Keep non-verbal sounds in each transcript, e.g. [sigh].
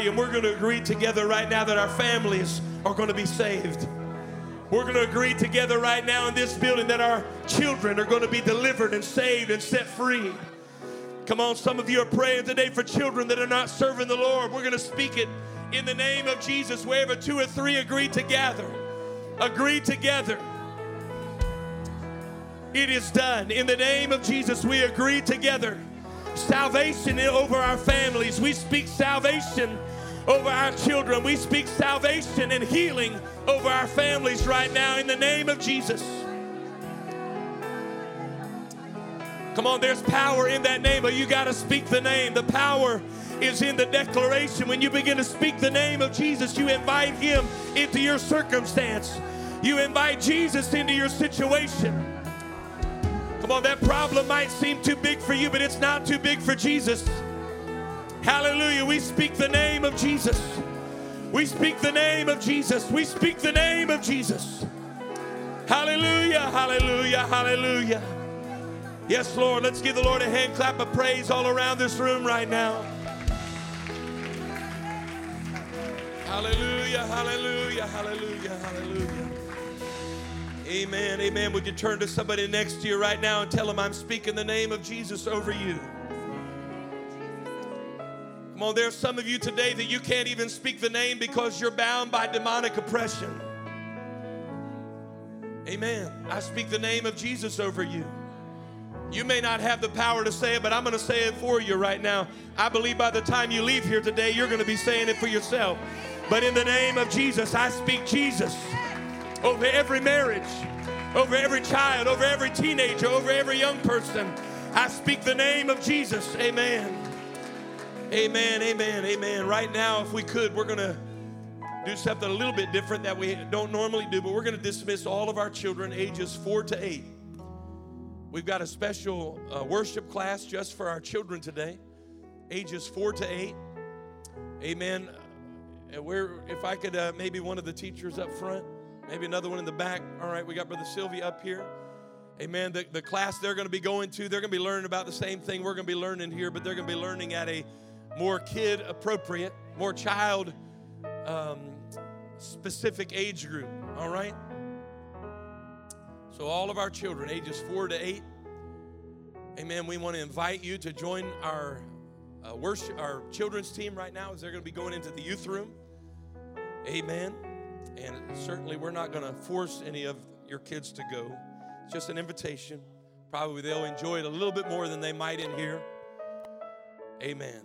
And we're going to agree together right now that our families are going to be saved. We're going to agree together right now in this building that our children are going to be delivered and saved and set free. Come on, some of you are praying today for children that are not serving the Lord. We're going to speak it in the name of Jesus. Wherever two or three agree together, agree together. It is done. In the name of Jesus, we agree together salvation over our families. We speak salvation over our children. We speak salvation and healing over our families right now in the name of Jesus. Come on, there's power in that name, but you got to speak the name. The power is in the declaration. When you begin to speak the name of Jesus, you invite him into your circumstance. You invite Jesus into your situation. Come on, that problem might seem too big for you, but it's not too big for Jesus. Hallelujah. We speak the name of Jesus. We speak the name of Jesus. We speak the name of Jesus. Hallelujah, hallelujah, hallelujah. Yes, Lord, let's give the Lord a hand clap of praise all around this room right now. Hallelujah, hallelujah, hallelujah, hallelujah. Amen, amen. Would you turn to somebody next to you right now and tell them I'm speaking the name of Jesus over you? Come on, there's some of you today that you can't even speak the name because you're bound by demonic oppression. Amen. I speak the name of Jesus over you. You may not have the power to say it, but I'm going to say it for you right now. I believe by the time you leave here today, you're going to be saying it for yourself. But in the name of Jesus, I speak Jesus over every marriage, over every child, over every teenager, over every young person. I speak the name of Jesus. Amen. Amen, amen, amen. Right now, if we could, we're going to do something a little bit different that we don't normally do, but we're going to dismiss all of our children ages four to eight. We've got a special uh, worship class just for our children today, ages four to eight. Amen. And where, if I could, uh, maybe one of the teachers up front. Maybe another one in the back. All right, we got Brother Sylvia up here. Amen. The, the class they're going to be going to, they're going to be learning about the same thing we're going to be learning here, but they're going to be learning at a more kid appropriate, more child um, specific age group. All right? So, all of our children, ages four to eight, amen, we want to invite you to join our uh, worship, our children's team right now as they're going to be going into the youth room. Amen. And certainly, we're not going to force any of your kids to go. It's just an invitation. Probably they'll enjoy it a little bit more than they might in here. Amen.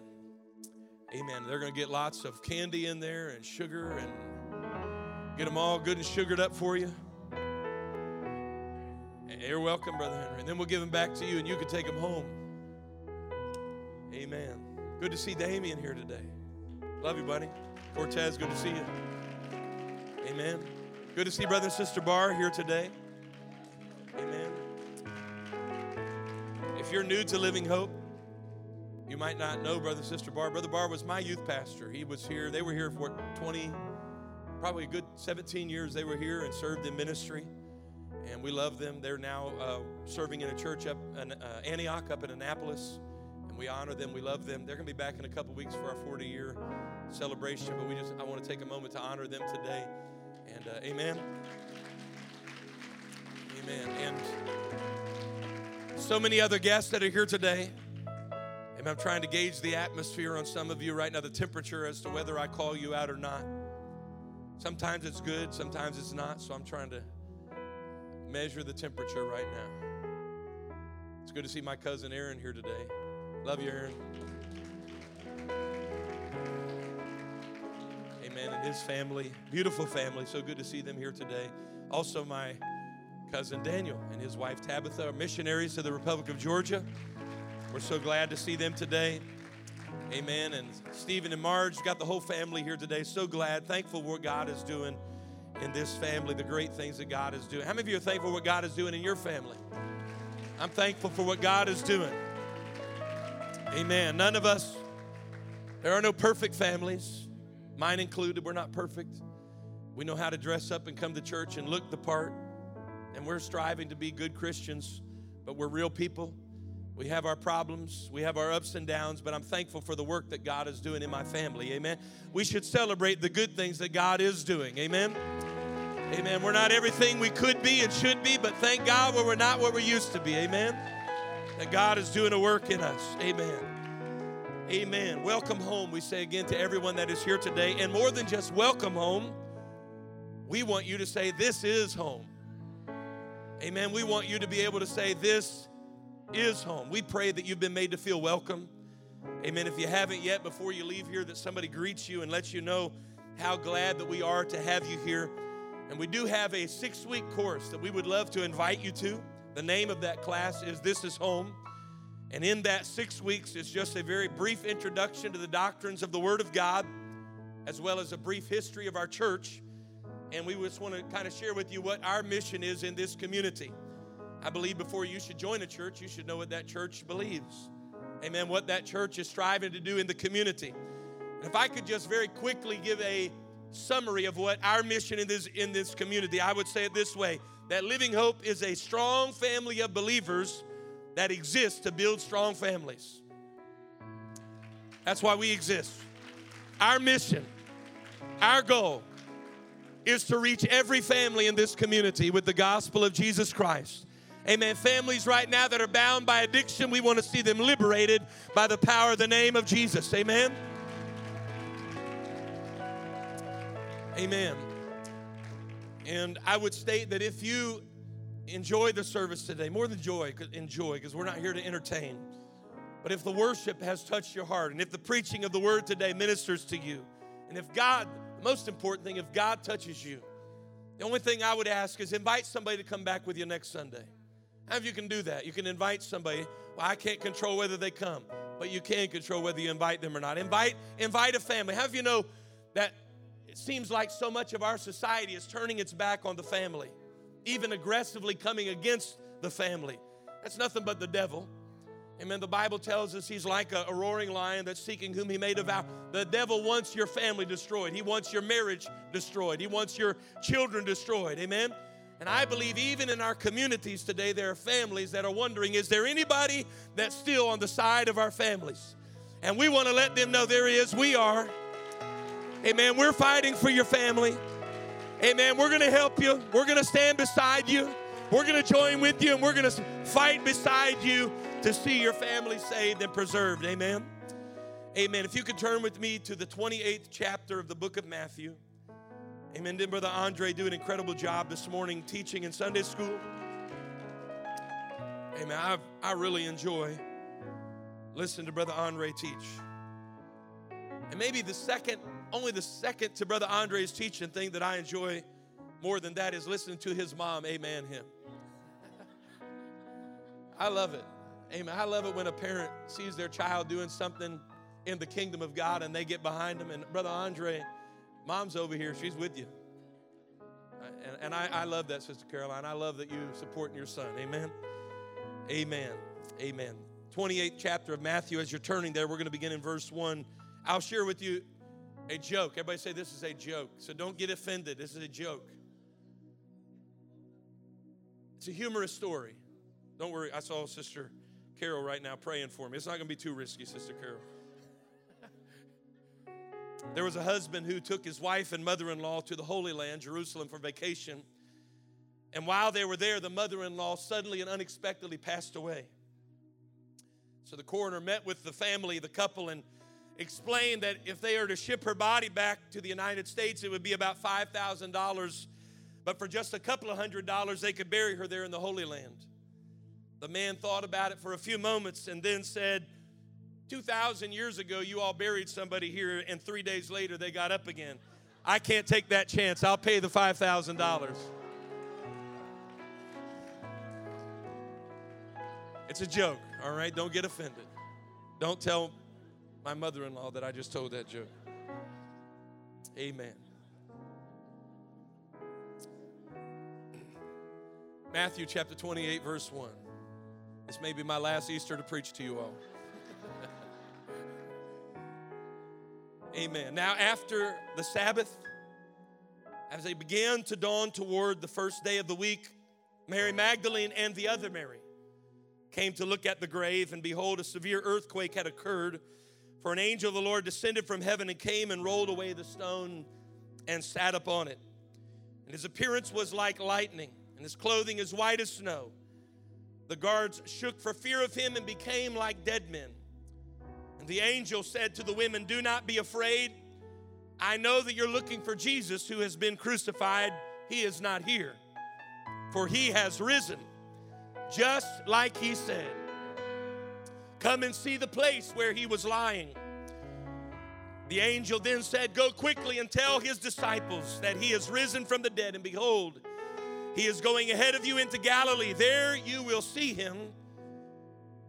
Amen. They're going to get lots of candy in there and sugar and get them all good and sugared up for you. You're welcome, Brother Henry. And then we'll give them back to you and you can take them home. Amen. Good to see Damien here today. Love you, buddy. Cortez, good to see you. Amen. Good to see Brother and Sister Barr here today. Amen. If you're new to Living Hope, you might not know Brother and Sister Barr. Brother Barr was my youth pastor. He was here. They were here for 20, probably a good 17 years. They were here and served in ministry. And we love them. They're now uh, serving in a church up in uh, Antioch, up in Annapolis. And we honor them. We love them. They're going to be back in a couple weeks for our 40 year celebration. But we just, I want to take a moment to honor them today. And uh, amen. Amen. And so many other guests that are here today. And I'm trying to gauge the atmosphere on some of you right now, the temperature as to whether I call you out or not. Sometimes it's good, sometimes it's not. So I'm trying to measure the temperature right now. It's good to see my cousin Aaron here today. Love you, Aaron. And his family, beautiful family. So good to see them here today. Also, my cousin Daniel and his wife Tabitha are missionaries to the Republic of Georgia. We're so glad to see them today. Amen. And Stephen and Marge got the whole family here today. So glad, thankful what God is doing in this family, the great things that God is doing. How many of you are thankful for what God is doing in your family? I'm thankful for what God is doing. Amen. None of us, there are no perfect families, mine included. We're not perfect. We know how to dress up and come to church and look the part, and we're striving to be good Christians, but we're real people. We have our problems, we have our ups and downs, but I'm thankful for the work that God is doing in my family. Amen. We should celebrate the good things that God is doing. Amen. Amen. We're not everything we could be and should be, but thank God where we're not what we used to be. Amen. That God is doing a work in us. Amen. Amen. Welcome home, we say again to everyone that is here today. And more than just welcome home, we want you to say, This is home. Amen. We want you to be able to say, This is home. We pray that you've been made to feel welcome. Amen. If you haven't yet, before you leave here, that somebody greets you and lets you know how glad that we are to have you here. And we do have a six week course that we would love to invite you to. The name of that class is This is Home. And in that six weeks, it's just a very brief introduction to the doctrines of the Word of God, as well as a brief history of our church. And we just want to kind of share with you what our mission is in this community. I believe before you should join a church, you should know what that church believes. Amen. What that church is striving to do in the community. And if I could just very quickly give a summary of what our mission in this, in this community, I would say it this way that Living Hope is a strong family of believers that exists to build strong families. That's why we exist. Our mission, our goal, is to reach every family in this community with the gospel of Jesus Christ. Amen. Families right now that are bound by addiction, we want to see them liberated by the power of the name of Jesus. Amen. Amen. And I would state that if you enjoy the service today, more than joy, enjoy, because we're not here to entertain. But if the worship has touched your heart, and if the preaching of the word today ministers to you, and if God, the most important thing, if God touches you, the only thing I would ask is invite somebody to come back with you next Sunday. How of you can do that? You can invite somebody. Well, I can't control whether they come, but you can control whether you invite them or not. Invite, invite a family. How of you know that it seems like so much of our society is turning its back on the family, even aggressively coming against the family? That's nothing but the devil. Amen. The Bible tells us he's like a, a, roaring lion that's seeking whom he may devour. The devil wants your family destroyed. He wants your marriage destroyed. He wants your children destroyed. Amen. And I believe even in our communities today, there are families that are wondering is there anybody that's still on the side of our families? And we want to let them know there is. We are. Amen. We're fighting for your family. Amen. We're going to help you. We're going to stand beside you. We're going to join with you and we're going to fight beside you to see your family saved and preserved. Amen. Amen. If you could turn with me to the 28th chapter of the book of Matthew. Amen. Did Brother Andre do an incredible job this morning teaching in Sunday school? Amen. I, I really enjoy listening to Brother Andre teach. And maybe the second, only the second to Brother Andre's teaching thing that I enjoy more than that is listening to his mom, amen him. I love it. Amen. I love it when a parent sees their child doing something in the kingdom of God and they get behind them. And Brother Andre, Mom's over here, she's with you. And, and I, I love that, Sister Caroline. I love that you're supporting your son. Amen. Amen. Amen. 28th chapter of Matthew, as you're turning there, we're going to begin in verse 1. I'll share with you a joke. Everybody say this is a joke. So don't get offended. This is a joke. It's a humorous story. Don't worry. I saw Sister Carol right now praying for me. It's not going to be too risky, Sister Carol. There was a husband who took his wife and mother in law to the Holy Land, Jerusalem, for vacation. And while they were there, the mother in law suddenly and unexpectedly passed away. So the coroner met with the family, the couple, and explained that if they are to ship her body back to the United States, it would be about $5,000. But for just a couple of hundred dollars, they could bury her there in the Holy Land. The man thought about it for a few moments and then said, 2,000 years ago, you all buried somebody here, and three days later, they got up again. I can't take that chance. I'll pay the $5,000. It's a joke, all right? Don't get offended. Don't tell my mother in law that I just told that joke. Amen. Matthew chapter 28, verse 1. This may be my last Easter to preach to you all. [laughs] Amen. Now, after the Sabbath, as they began to dawn toward the first day of the week, Mary Magdalene and the other Mary came to look at the grave, and behold, a severe earthquake had occurred. For an angel of the Lord descended from heaven and came and rolled away the stone and sat upon it. And his appearance was like lightning, and his clothing as white as snow. The guards shook for fear of him and became like dead men. And the angel said to the women, Do not be afraid. I know that you're looking for Jesus who has been crucified. He is not here, for he has risen, just like he said. Come and see the place where he was lying. The angel then said, Go quickly and tell his disciples that he is risen from the dead, and behold, he is going ahead of you into Galilee. There you will see him.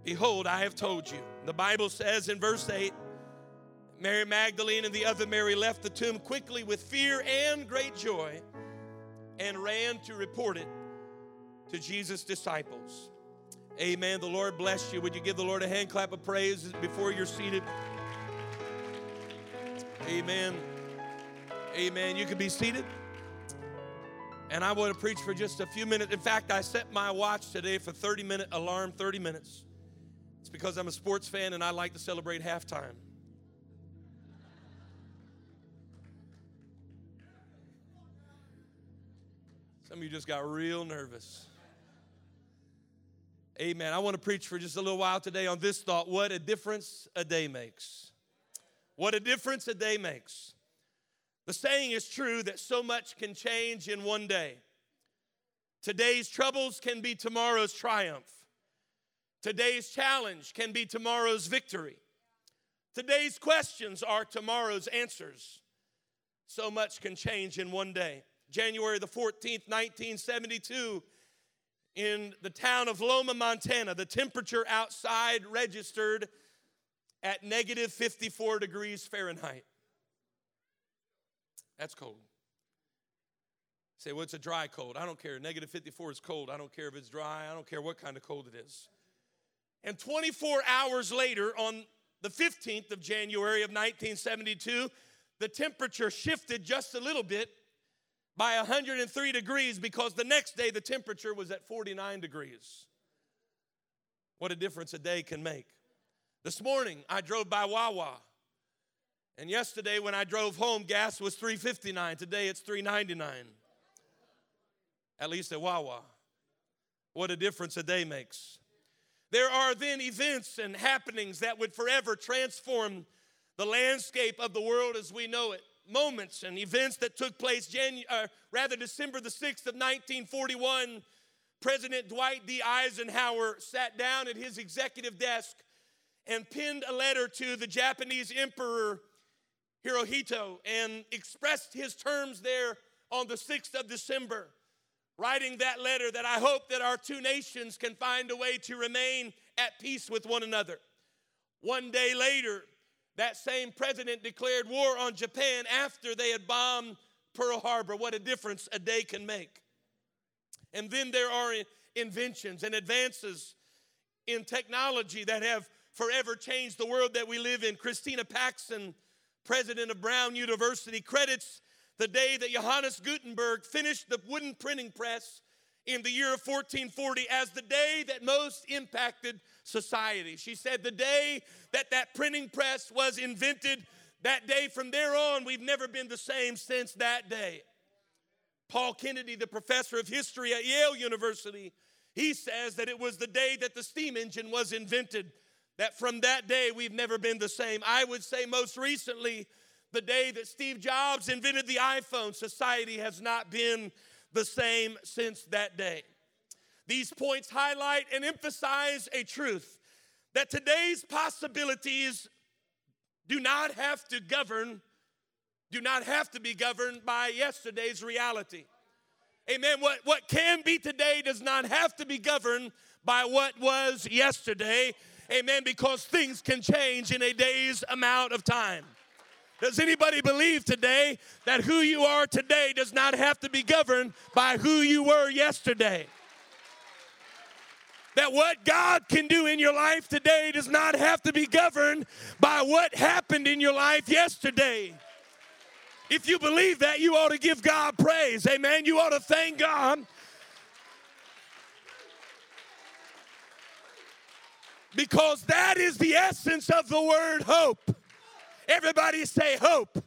Behold, I have told you. The Bible says in verse 8 Mary Magdalene and the other Mary left the tomb quickly with fear and great joy and ran to report it to Jesus' disciples. Amen. The Lord bless you. Would you give the Lord a hand clap of praise before you're seated? Amen. Amen. You can be seated. And I want to preach for just a few minutes. In fact, I set my watch today for 30 minute alarm, 30 minutes. It's because I'm a sports fan and I like to celebrate halftime. Some of you just got real nervous. Amen. I want to preach for just a little while today on this thought what a difference a day makes. What a difference a day makes. The saying is true that so much can change in one day. Today's troubles can be tomorrow's triumph. Today's challenge can be tomorrow's victory. Today's questions are tomorrow's answers. So much can change in one day. January the 14th, 1972, in the town of Loma, Montana, the temperature outside registered at negative 54 degrees Fahrenheit. That's cold. Say, well, it's a dry cold. I don't care. Negative 54 is cold. I don't care if it's dry. I don't care what kind of cold it is. And 24 hours later, on the 15th of January of 1972, the temperature shifted just a little bit by 103 degrees because the next day the temperature was at 49 degrees. What a difference a day can make. This morning I drove by Wawa. And yesterday when I drove home gas was 3.59. Today it's 3.99. At least at Wawa. What a difference a day makes. There are then events and happenings that would forever transform the landscape of the world as we know it. Moments and events that took place, Janu- uh, rather December the 6th of 1941, President Dwight D. Eisenhower sat down at his executive desk and penned a letter to the Japanese Emperor Hirohito and expressed his terms there on the 6th of December writing that letter that I hope that our two nations can find a way to remain at peace with one another. One day later, that same president declared war on Japan after they had bombed Pearl Harbor. What a difference a day can make. And then there are inventions and advances in technology that have forever changed the world that we live in. Christina Paxson, president of Brown University, credits the day that Johannes Gutenberg finished the wooden printing press in the year of 1440 as the day that most impacted society. She said, The day that that printing press was invented, that day from there on, we've never been the same since that day. Paul Kennedy, the professor of history at Yale University, he says that it was the day that the steam engine was invented, that from that day we've never been the same. I would say most recently, the day that Steve Jobs invented the iPhone, society has not been the same since that day. These points highlight and emphasize a truth that today's possibilities do not have to govern, do not have to be governed by yesterday's reality. Amen. What, what can be today does not have to be governed by what was yesterday. Amen. Because things can change in a day's amount of time. Does anybody believe today that who you are today does not have to be governed by who you were yesterday? That what God can do in your life today does not have to be governed by what happened in your life yesterday. If you believe that, you ought to give God praise. Amen. You ought to thank God. Because that is the essence of the word hope. Everybody say hope.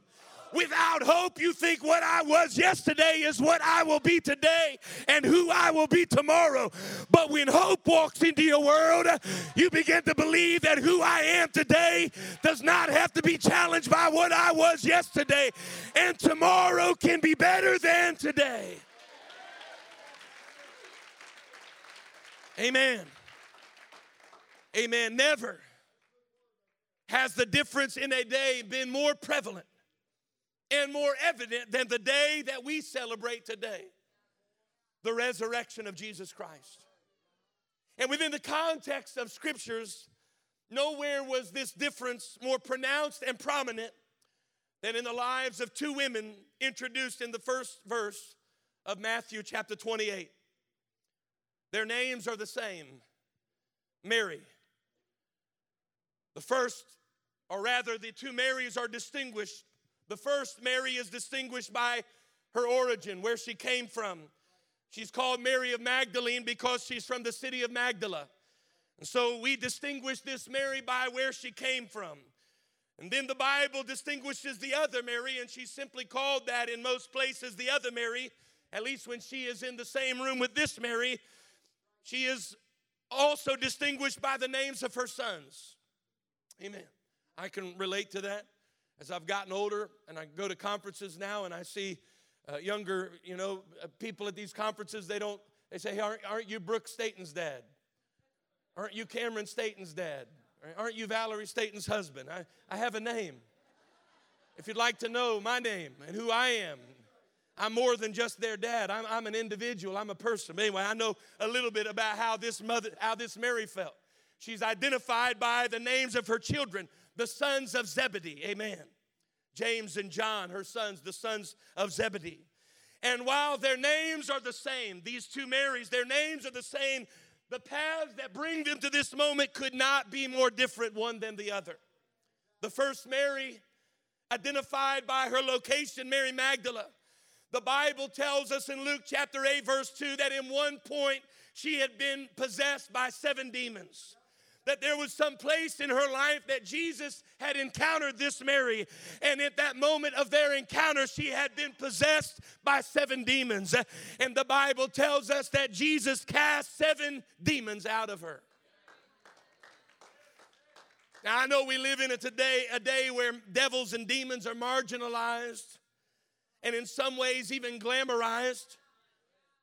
Without hope, you think what I was yesterday is what I will be today and who I will be tomorrow. But when hope walks into your world, you begin to believe that who I am today does not have to be challenged by what I was yesterday, and tomorrow can be better than today. Amen. Amen. Never has the difference in a day been more prevalent and more evident than the day that we celebrate today the resurrection of Jesus Christ. And within the context of scriptures, nowhere was this difference more pronounced and prominent than in the lives of two women introduced in the first verse of Matthew chapter 28. Their names are the same Mary. The first, or rather, the two Marys are distinguished the first, Mary, is distinguished by her origin, where she came from. She's called Mary of Magdalene because she's from the city of Magdala. And so we distinguish this Mary by where she came from. And then the Bible distinguishes the other Mary, and she's simply called that in most places the other Mary, at least when she is in the same room with this Mary. She is also distinguished by the names of her sons. Amen. I can relate to that as I've gotten older and I go to conferences now and I see uh, younger, you know, uh, people at these conferences, they don't, they say, hey, aren't, aren't you Brooke Staten's dad? Aren't you Cameron Staten's dad? Aren't you Valerie Staten's husband? I, I have a name. If you'd like to know my name and who I am, I'm more than just their dad. I'm, I'm an individual. I'm a person. But anyway, I know a little bit about how this mother, how this Mary felt. She's identified by the names of her children the sons of Zebedee. Amen. James and John, her sons, the sons of Zebedee. And while their names are the same, these two Marys, their names are the same, the paths that bring them to this moment could not be more different one than the other. The first Mary, identified by her location, Mary Magdala. The Bible tells us in Luke chapter 8, verse 2, that in one point she had been possessed by seven demons that there was some place in her life that Jesus had encountered this Mary. And at that moment of their encounter, she had been possessed by seven demons. And the Bible tells us that Jesus cast seven demons out of her. Now I know we live in a today a day where devils and demons are marginalized and in some ways even glamorized.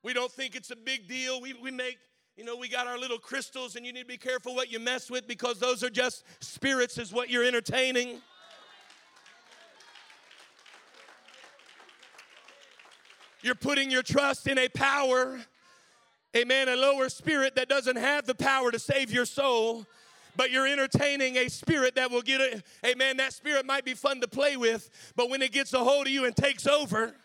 We don't think it's a big deal. We, we make you know, we got our little crystals, and you need to be careful what you mess with because those are just spirits, is what you're entertaining. You're putting your trust in a power, amen, a lower spirit that doesn't have the power to save your soul but you're entertaining a spirit that will get a, amen, that spirit might be fun to play with, but when it gets a hold of you and takes over,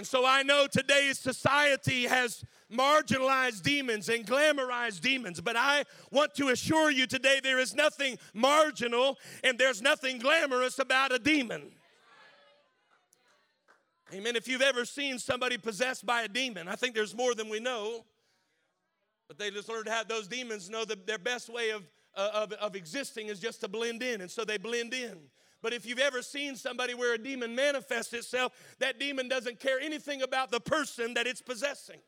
And so I know today's society has marginalized demons and glamorized demons, but I want to assure you today there is nothing marginal and there's nothing glamorous about a demon. Amen. If you've ever seen somebody possessed by a demon, I think there's more than we know. But they just learned to have those demons know that their best way of, uh, of, of existing is just to blend in. And so they blend in. But if you've ever seen somebody where a demon manifests itself, that demon doesn't care anything about the person that it's possessing.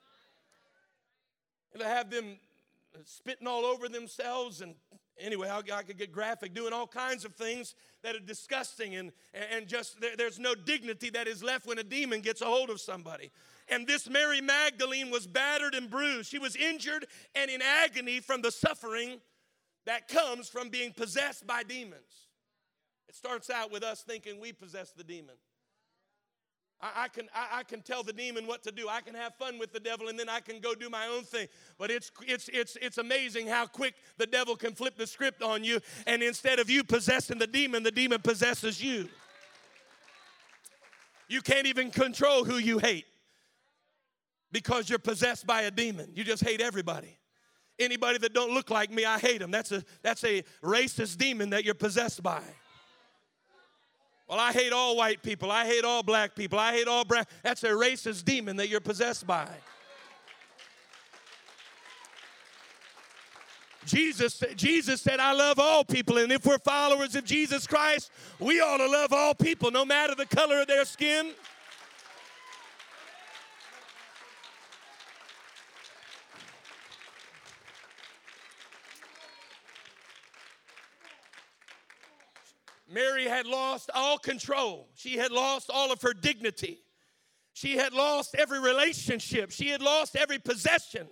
It'll have them spitting all over themselves and anyway I, I, could get graphic doing all kinds of things that are disgusting and, and just there, there's no dignity that is left when a demon gets a hold of somebody. And this mary magdalene was battered and bruised. She was injured and in agony from the suffering that comes from being possessed by demons it starts out with us thinking we possess the demon. I, I can, I, I, can tell the demon what to do. I can have fun with the devil and then I can go do my own thing. But it's, it's, it's, it's amazing how quick the devil can flip the script on you. And instead of you possessing the demon, the demon possesses you. You can't even control who you hate because you're possessed by a demon. You just hate everybody. Anybody that don't look like me, I hate them. That's a, that's a racist demon that you're possessed by. Well, I hate all white people. I hate all black people. I hate all brown. That's a racist demon that you're possessed by. Jesus, Jesus said, I love all people. And if we're followers of Jesus Christ, we ought to love all people, no matter the color of their skin. Mary had lost all control. She had lost all of her dignity. She had lost every relationship. She had lost every possession.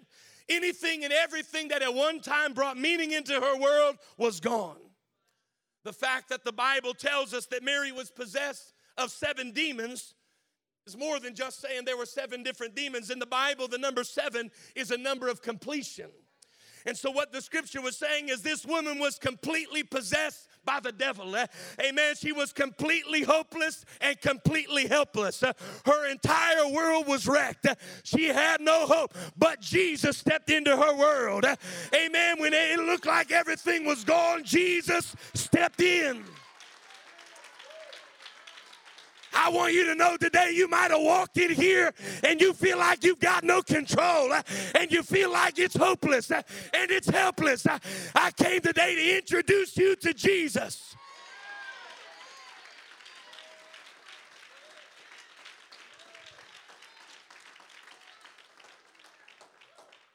Anything and everything that at one time brought meaning into her world was gone. The fact that the Bible tells us that Mary was possessed of seven demons is more than just saying there were seven different demons. In the Bible, the number seven is a number of completion. And so, what the scripture was saying is this woman was completely possessed by the devil. Uh, amen. She was completely hopeless and completely helpless. Uh, her entire world was wrecked. Uh, she had no hope, but Jesus stepped into her world. Amen. When it looked like everything was gone, Jesus stepped in. I want you to know today you might have walked in here and you feel like you've got no control uh, and you feel like it's hopeless uh, and it's helpless. Uh, I came today to introduce you to Jesus.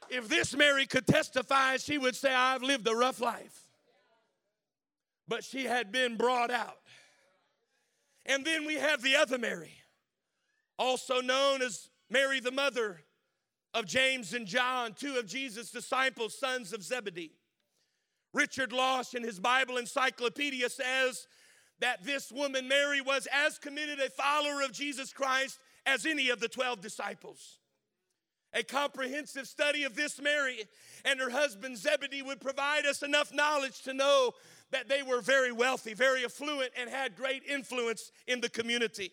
If this Mary could testify, she would say, I've lived a rough life. But she had been brought out and then we have the other Mary, also known as Mary, the mother of James and John, two of Jesus' disciples, sons of Zebedee. Richard Losh in his Bible encyclopedia says that this woman, Mary, was as committed a follower of Jesus Christ as any of the 12 disciples. A comprehensive study of this Mary and her husband Zebedee would provide us enough knowledge to know that they were very wealthy, very affluent, and had great influence in the community.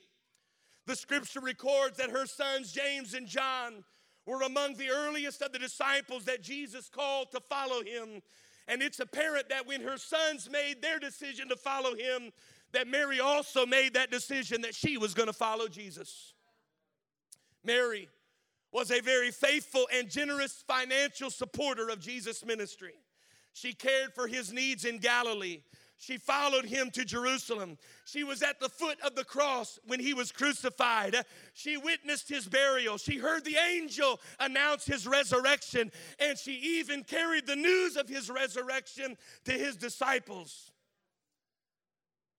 The scripture records that her sons, James and John, were among the earliest of the disciples that Jesus called to follow him. And it's apparent that when her sons made their decision to follow him, that Mary also made that decision that she was going to follow Jesus. Mary was a very faithful and generous financial supporter of Jesus' ministry. She cared for his needs in Galilee. She followed him to Jerusalem. She was at the foot of the cross when he was crucified. She witnessed his burial. She heard the angel announce his resurrection, and she even carried the news of his resurrection to his disciples.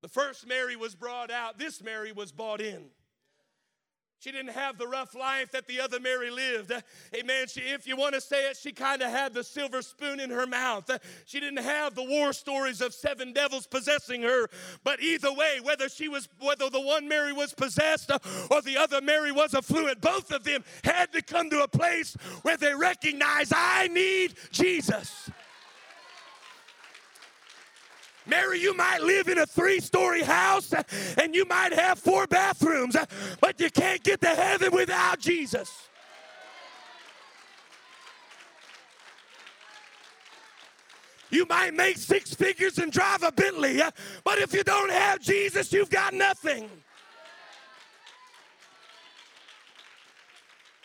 The first Mary was brought out, this Mary was bought in. She didn't have the rough life that the other Mary lived. Amen. She, if you want to say it, she kind of had the silver spoon in her mouth. She didn't have the war stories of seven devils possessing her. But either way, whether she was, whether the one Mary was possessed or the other Mary was affluent, both of them had to come to a place where they recognize I need Jesus. Mary, you might live in a three story house and you might have four bathrooms, but you can't get to heaven without Jesus. You might make six figures and drive a Bentley, but if you don't have Jesus, you've got nothing.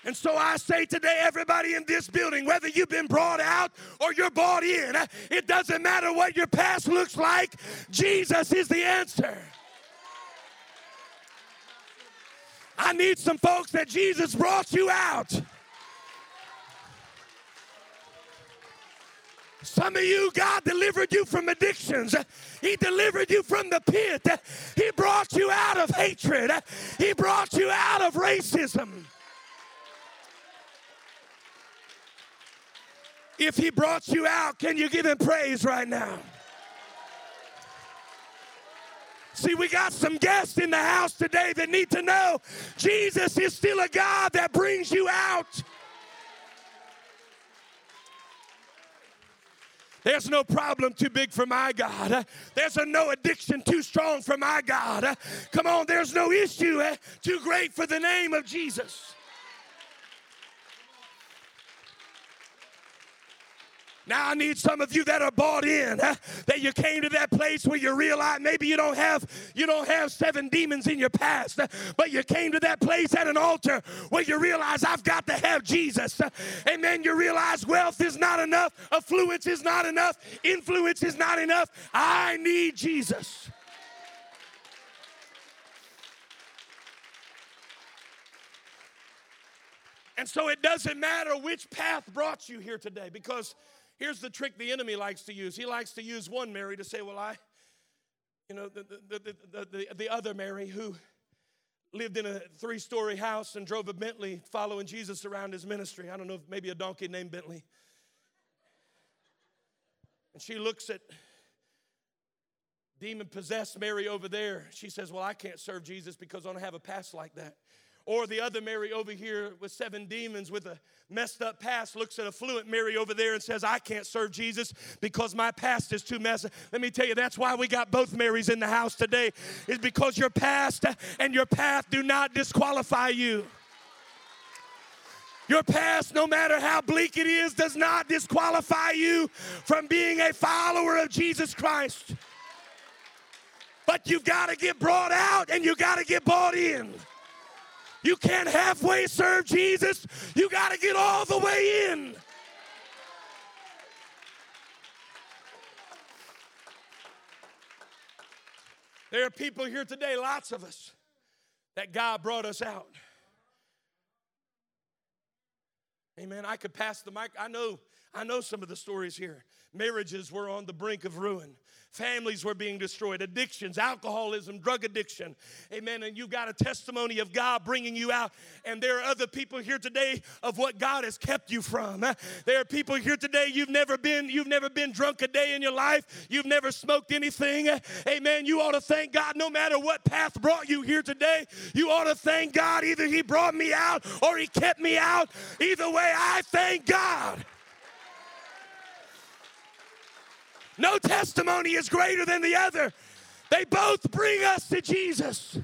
And so I say today, everybody in this building, whether you've been brought out or you're brought in, it doesn't matter what your past looks like, Jesus is the answer. I need some folks that Jesus brought you out. Some of you, God delivered you from addictions. He delivered you from the pit. He brought you out of hatred. He brought you out of racism. If he brought you out, can you give him praise right now? See, we got some guests in the house today that need to know Jesus is still a God that brings you out. There's no problem too big for my God. There's a no addiction too strong for my God. Come on, there's no issue too great for the name of Jesus. Now I need some of you that are bought in, huh? that you came to that place where you realize maybe you don't have you don't have seven demons in your past, but you came to that place at an altar where you realize I've got to have Jesus. Amen. You realize wealth is not enough, affluence is not enough, influence is not enough. I need Jesus. And so it doesn't matter which path brought you here today because Here's the trick the enemy likes to use. He likes to use one Mary to say, Well, I, you know, the, the, the, the, the other Mary who lived in a three story house and drove a Bentley following Jesus around his ministry. I don't know if maybe a donkey named Bentley. And she looks at demon possessed Mary over there. She says, Well, I can't serve Jesus because I don't have a past like that. Or the other Mary over here with seven demons with a messed up past looks at a fluent Mary over there and says, I can't serve Jesus because my past is too messy. Let me tell you, that's why we got both Marys in the house today, is because your past and your path do not disqualify you. Your past, no matter how bleak it is, does not disqualify you from being a follower of Jesus Christ. But you've got to get brought out and you've got to get bought in. You can't halfway serve Jesus. You got to get all the way in. There are people here today, lots of us, that God brought us out. Amen. I could pass the mic. I know, I know some of the stories here. Marriages were on the brink of ruin. Families were being destroyed, addictions, alcoholism, drug addiction. Amen. And you've got a testimony of God bringing you out. And there are other people here today of what God has kept you from. There are people here today you've never been you've never been drunk a day in your life. You've never smoked anything. Amen. You ought to thank God no matter what path brought you here today. You ought to thank God either he brought me out or he kept me out. Either way, I thank God. No testimony is greater than the other. They both bring us to Jesus.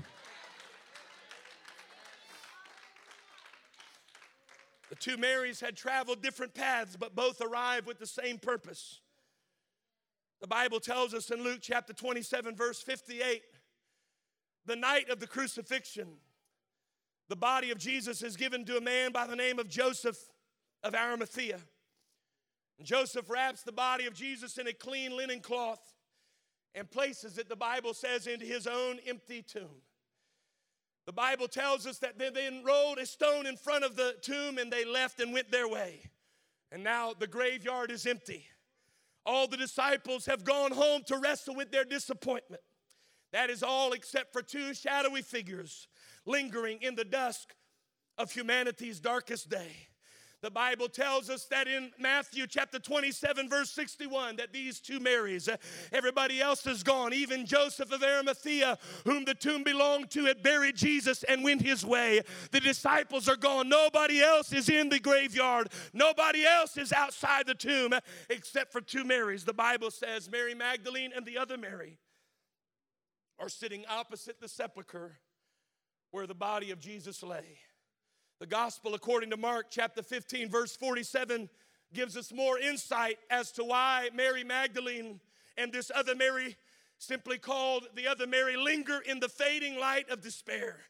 The two Marys had traveled different paths, but both arrived with the same purpose. The Bible tells us in Luke chapter 27, verse 58, the night of the crucifixion, the body of Jesus is given to a man by the name of Joseph of Arimathea. Joseph wraps the body of Jesus in a clean linen cloth and places it, the Bible says, into his own empty tomb. The Bible tells us that they then rolled a stone in front of the tomb and they left and went their way. And now the graveyard is empty. All the disciples have gone home to wrestle with their disappointment. That is all except for two shadowy figures lingering in the dusk of humanity's darkest day. The Bible tells us that in Matthew chapter 27, verse 61, that these two Marys, uh, everybody else is gone. Even Joseph of Arimathea, whom the tomb belonged to, had buried Jesus and went his way. The disciples are gone. Nobody else is in the graveyard. Nobody else is outside the tomb except for two Marys. The Bible says Mary Magdalene and the other Mary are sitting opposite the sepulchre where the body of Jesus lay. The gospel, according to Mark chapter 15, verse 47, gives us more insight as to why Mary Magdalene and this other Mary, simply called the other Mary, linger in the fading light of despair.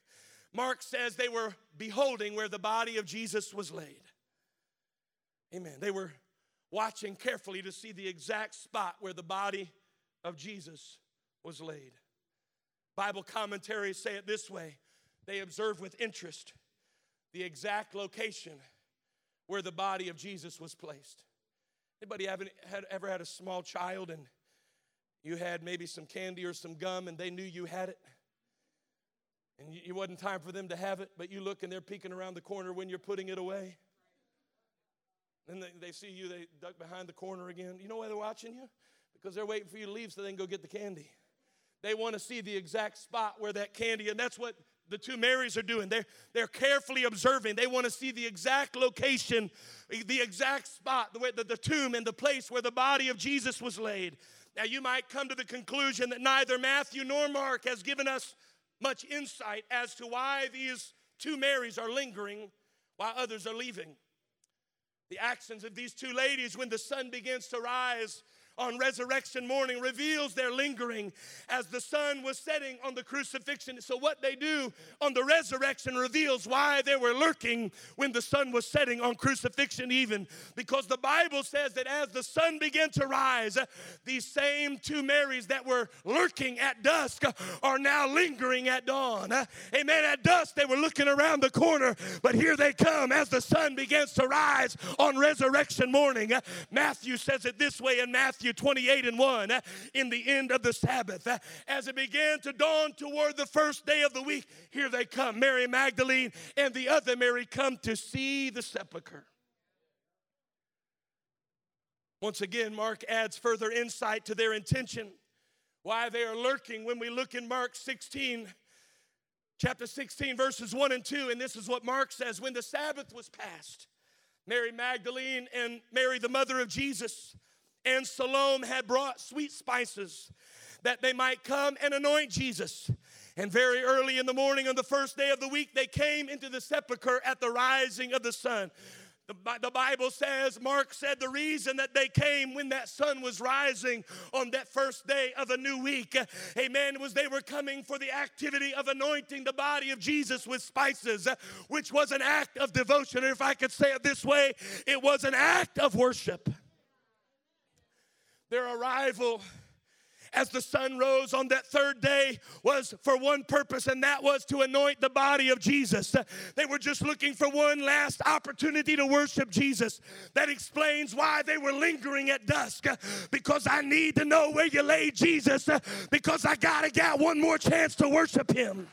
Mark says they were beholding where the body of Jesus was laid. Amen. They were watching carefully to see the exact spot where the body of Jesus was laid. Bible commentaries say it this way they observed with interest the exact location where the body of Jesus was placed. Anybody have, had, ever had a small child and you had maybe some candy or some gum and they knew you had it? And it wasn't time for them to have it, but you look and they're peeking around the corner when you're putting it away. Then they, they see you, they duck behind the corner again. You know why they're watching you? Because they're waiting for you to leave so they can go get the candy. They want to see the exact spot where that candy, and that's what the two Marys are doing. They're, they're carefully observing. They want to see the exact location, the exact spot, the, the, the tomb and the place where the body of Jesus was laid. Now, you might come to the conclusion that neither Matthew nor Mark has given us much insight as to why these two Marys are lingering while others are leaving. The actions of these two ladies when the sun begins to rise on resurrection morning reveals their lingering as the sun was setting on the crucifixion. So, what they do on the resurrection reveals why they were lurking when the sun was setting on crucifixion, even because the Bible says that as the sun began to rise, these same two Marys that were lurking at dusk are now lingering at dawn. Amen. At dusk, they were looking around the corner, but here they come as the sun begins to rise on resurrection morning. Matthew says it this way in Matthew. Matthew 28 and 1, uh, in the end of the Sabbath, uh, as it began to dawn toward the first day of the week, here they come. Mary Magdalene and the other Mary come to see the sepulchre. Once again, Mark adds further insight to their intention, why they are lurking when we look in Mark 16, chapter 16, verses 1 and 2. And this is what Mark says When the Sabbath was passed, Mary Magdalene and Mary, the mother of Jesus, and Salome had brought sweet spices that they might come and anoint Jesus. And very early in the morning on the first day of the week, they came into the sepulchre at the rising of the sun. The, Bible says, Mark said the reason that they came when that sun was rising on that first day of a new week, amen, was they were coming for the activity of anointing the body of Jesus with spices, which was an act of devotion. if I could say it this way, it was an act of worship. Their arrival as the sun rose on that third day was for one purpose, and that was to anoint the body of Jesus. They were just looking for one last opportunity to worship Jesus. That explains why they were lingering at dusk, because I need to know where you lay Jesus, because I gotta get one more chance to worship Him.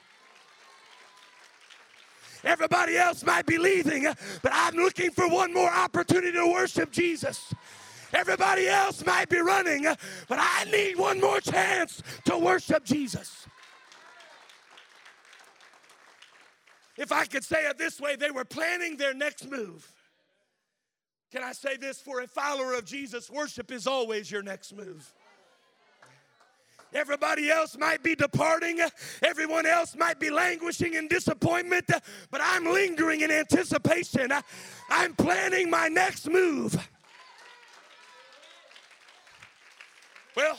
Everybody else might be leaving, but I'm looking for one more opportunity to worship Jesus. Everybody else might be running, but I need one more chance to worship Jesus. If I could say it this way, they were planning their next move. Can I say this for a follower of Jesus? Worship is always your next move. Everybody else might be departing, everyone else might be languishing in disappointment, but I'm lingering in anticipation. I'm planning my next move. Well,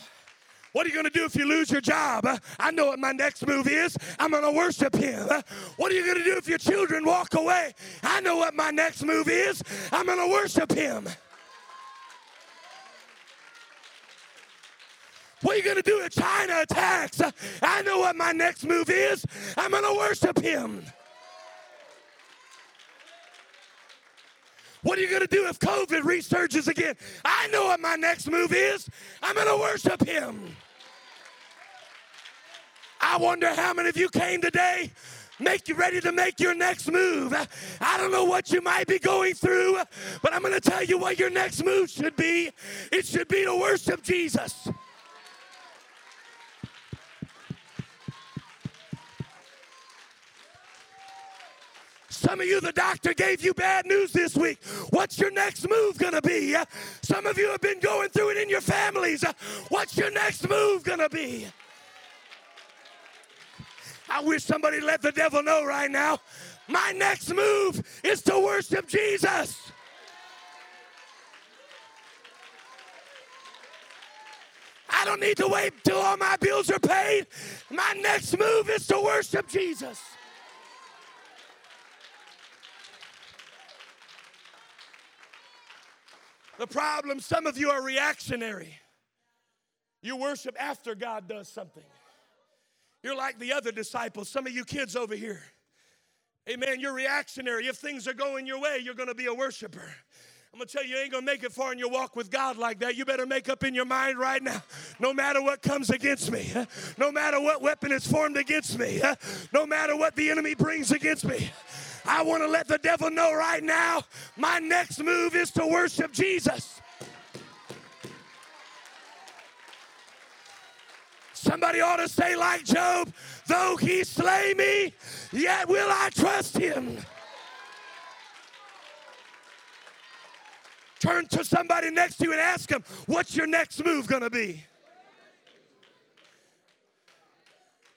what are you going to do if you lose your job? I know what my next move is. I'm going to worship Him. What are you going to do if your children walk away? I know what my next move is. I'm going to worship Him. What are you going to do if China attacks? I know what my next move is. I'm going to worship Him. What are you going to do if COVID resurges again? I know what my next move is. I'm going to worship Him. I wonder how many of you came today make you ready to make your next move. I don't know what you might be going through, but I'm going to tell you what your next move should be. It should be to worship Jesus. Some of you, the doctor gave you bad news this week. What's your next move going to be? Some of you have been going through it in your families. What's your next move going to be? I wish somebody let the devil know right now. My next move is to worship Jesus. I don't need to wait till all my bills are paid. My next move is to worship Jesus. The problem, some of you are reactionary. You worship after God does something. You're like the other disciples, some of you kids over here. Amen. You're reactionary. If things are going your way, you're going to be a worshiper. I'm gonna tell you, you ain't gonna make it far in your walk with God like that. You better make up in your mind right now. No matter what comes against me, no matter what weapon is formed against me, no matter what the enemy brings against me, I want to let the devil know right now my next move is to worship Jesus. Somebody ought to say, like Job, though he slay me, yet will I trust him. Turn to somebody next to you and ask them, what's your next move going to be?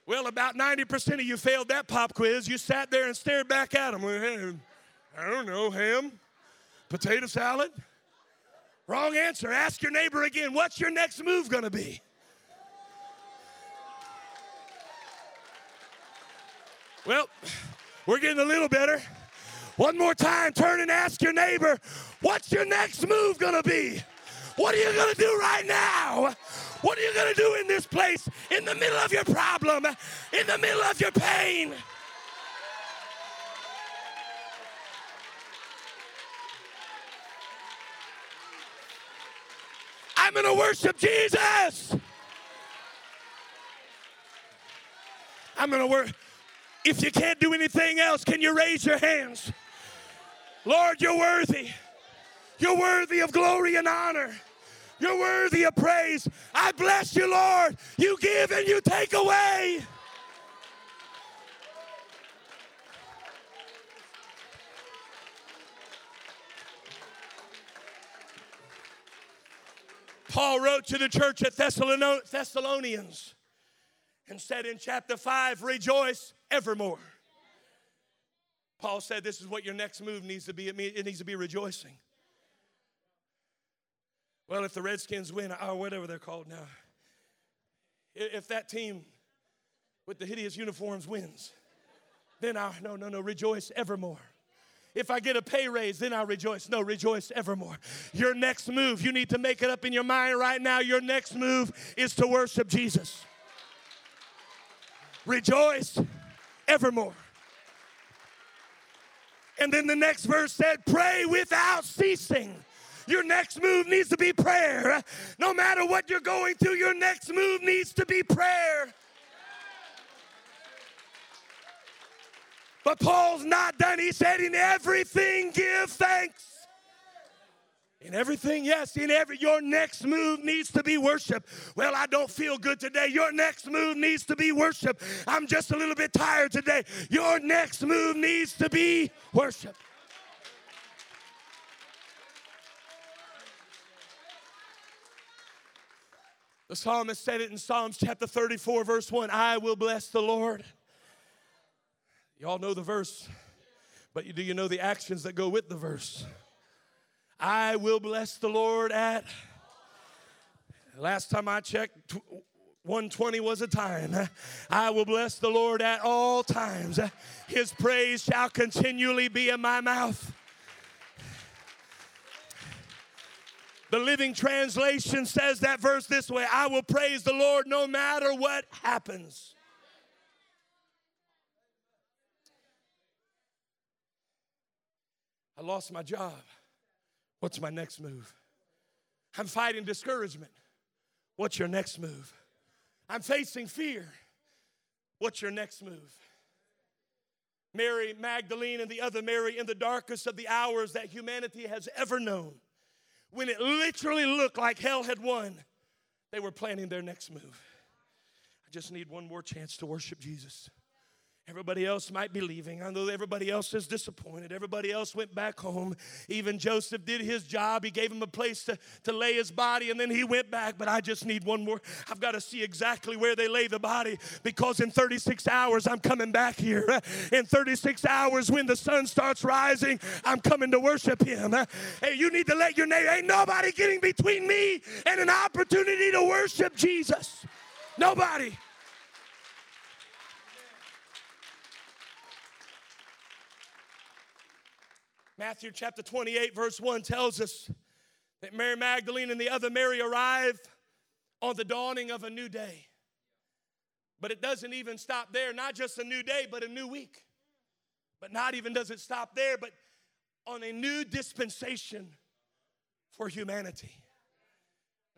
Well, about 90% of you failed that pop quiz. You sat there and stared back at them. I don't know, ham, potato salad. Wrong answer. Ask your neighbor again, what's your next move going to be? Well, we're getting a little better. One more time, turn and ask your neighbor, what's your next move gonna be? What are you gonna do right now? What are you gonna do in this place, in the middle of your problem, in the middle of your pain? I'm gonna worship Jesus. I'm gonna work. If you can't do anything else, can you raise your hands? Lord, you're worthy. You're worthy of glory and honor. You're worthy of praise. I bless you, Lord. You give and you take away. Paul wrote to the church at Thessalonians and said in chapter 5, Rejoice evermore. Paul said this is what your next move needs to be. It needs to be rejoicing. Well, if the Redskins win, or whatever they're called now, if that team with the hideous uniforms wins, then I, no, no, no, rejoice evermore. If I get a pay raise, then I'll rejoice. No, rejoice evermore. Your next move, you need to make it up in your mind right now. Your next move is to worship Jesus. Rejoice evermore. And then the next verse said, Pray without ceasing. Your next move needs to be prayer. No matter what you're going through, your next move needs to be prayer. But Paul's not done. He said, In everything, give thanks. In everything, yes, in every, your next move needs to be worship. Well, I don't feel good today. Your next move needs to be worship. I'm just a little bit tired today. Your next move needs to be worship. The psalmist said it in Psalms chapter 34, verse 1 I will bless the Lord. Y'all know the verse, but do you know the actions that go with the verse? I will bless the Lord at. Last time I checked, 120 was a time. I will bless the Lord at all times. His praise shall continually be in my mouth. The Living Translation says that verse this way I will praise the Lord no matter what happens. I lost my job. What's my next move? I'm fighting discouragement. What's your next move? I'm facing fear. What's your next move? Mary Magdalene and the other Mary in the darkest of the hours that humanity has ever known, when it literally looked like hell had won, they were planning their next move. I just need one more chance to worship Jesus. Everybody else might be leaving. I know everybody else is disappointed. Everybody else went back home. Even Joseph did his job. He gave him a place to, to lay his body and then he went back. But I just need one more. I've got to see exactly where they lay the body because in 36 hours I'm coming back here. In 36 hours when the sun starts rising, I'm coming to worship him. Hey, you need to let your neighbor, ain't nobody getting between me and an opportunity to worship Jesus. Nobody. Matthew chapter 28, verse 1 tells us that Mary Magdalene and the other Mary arrive on the dawning of a new day. But it doesn't even stop there, not just a new day, but a new week. But not even does it stop there, but on a new dispensation for humanity.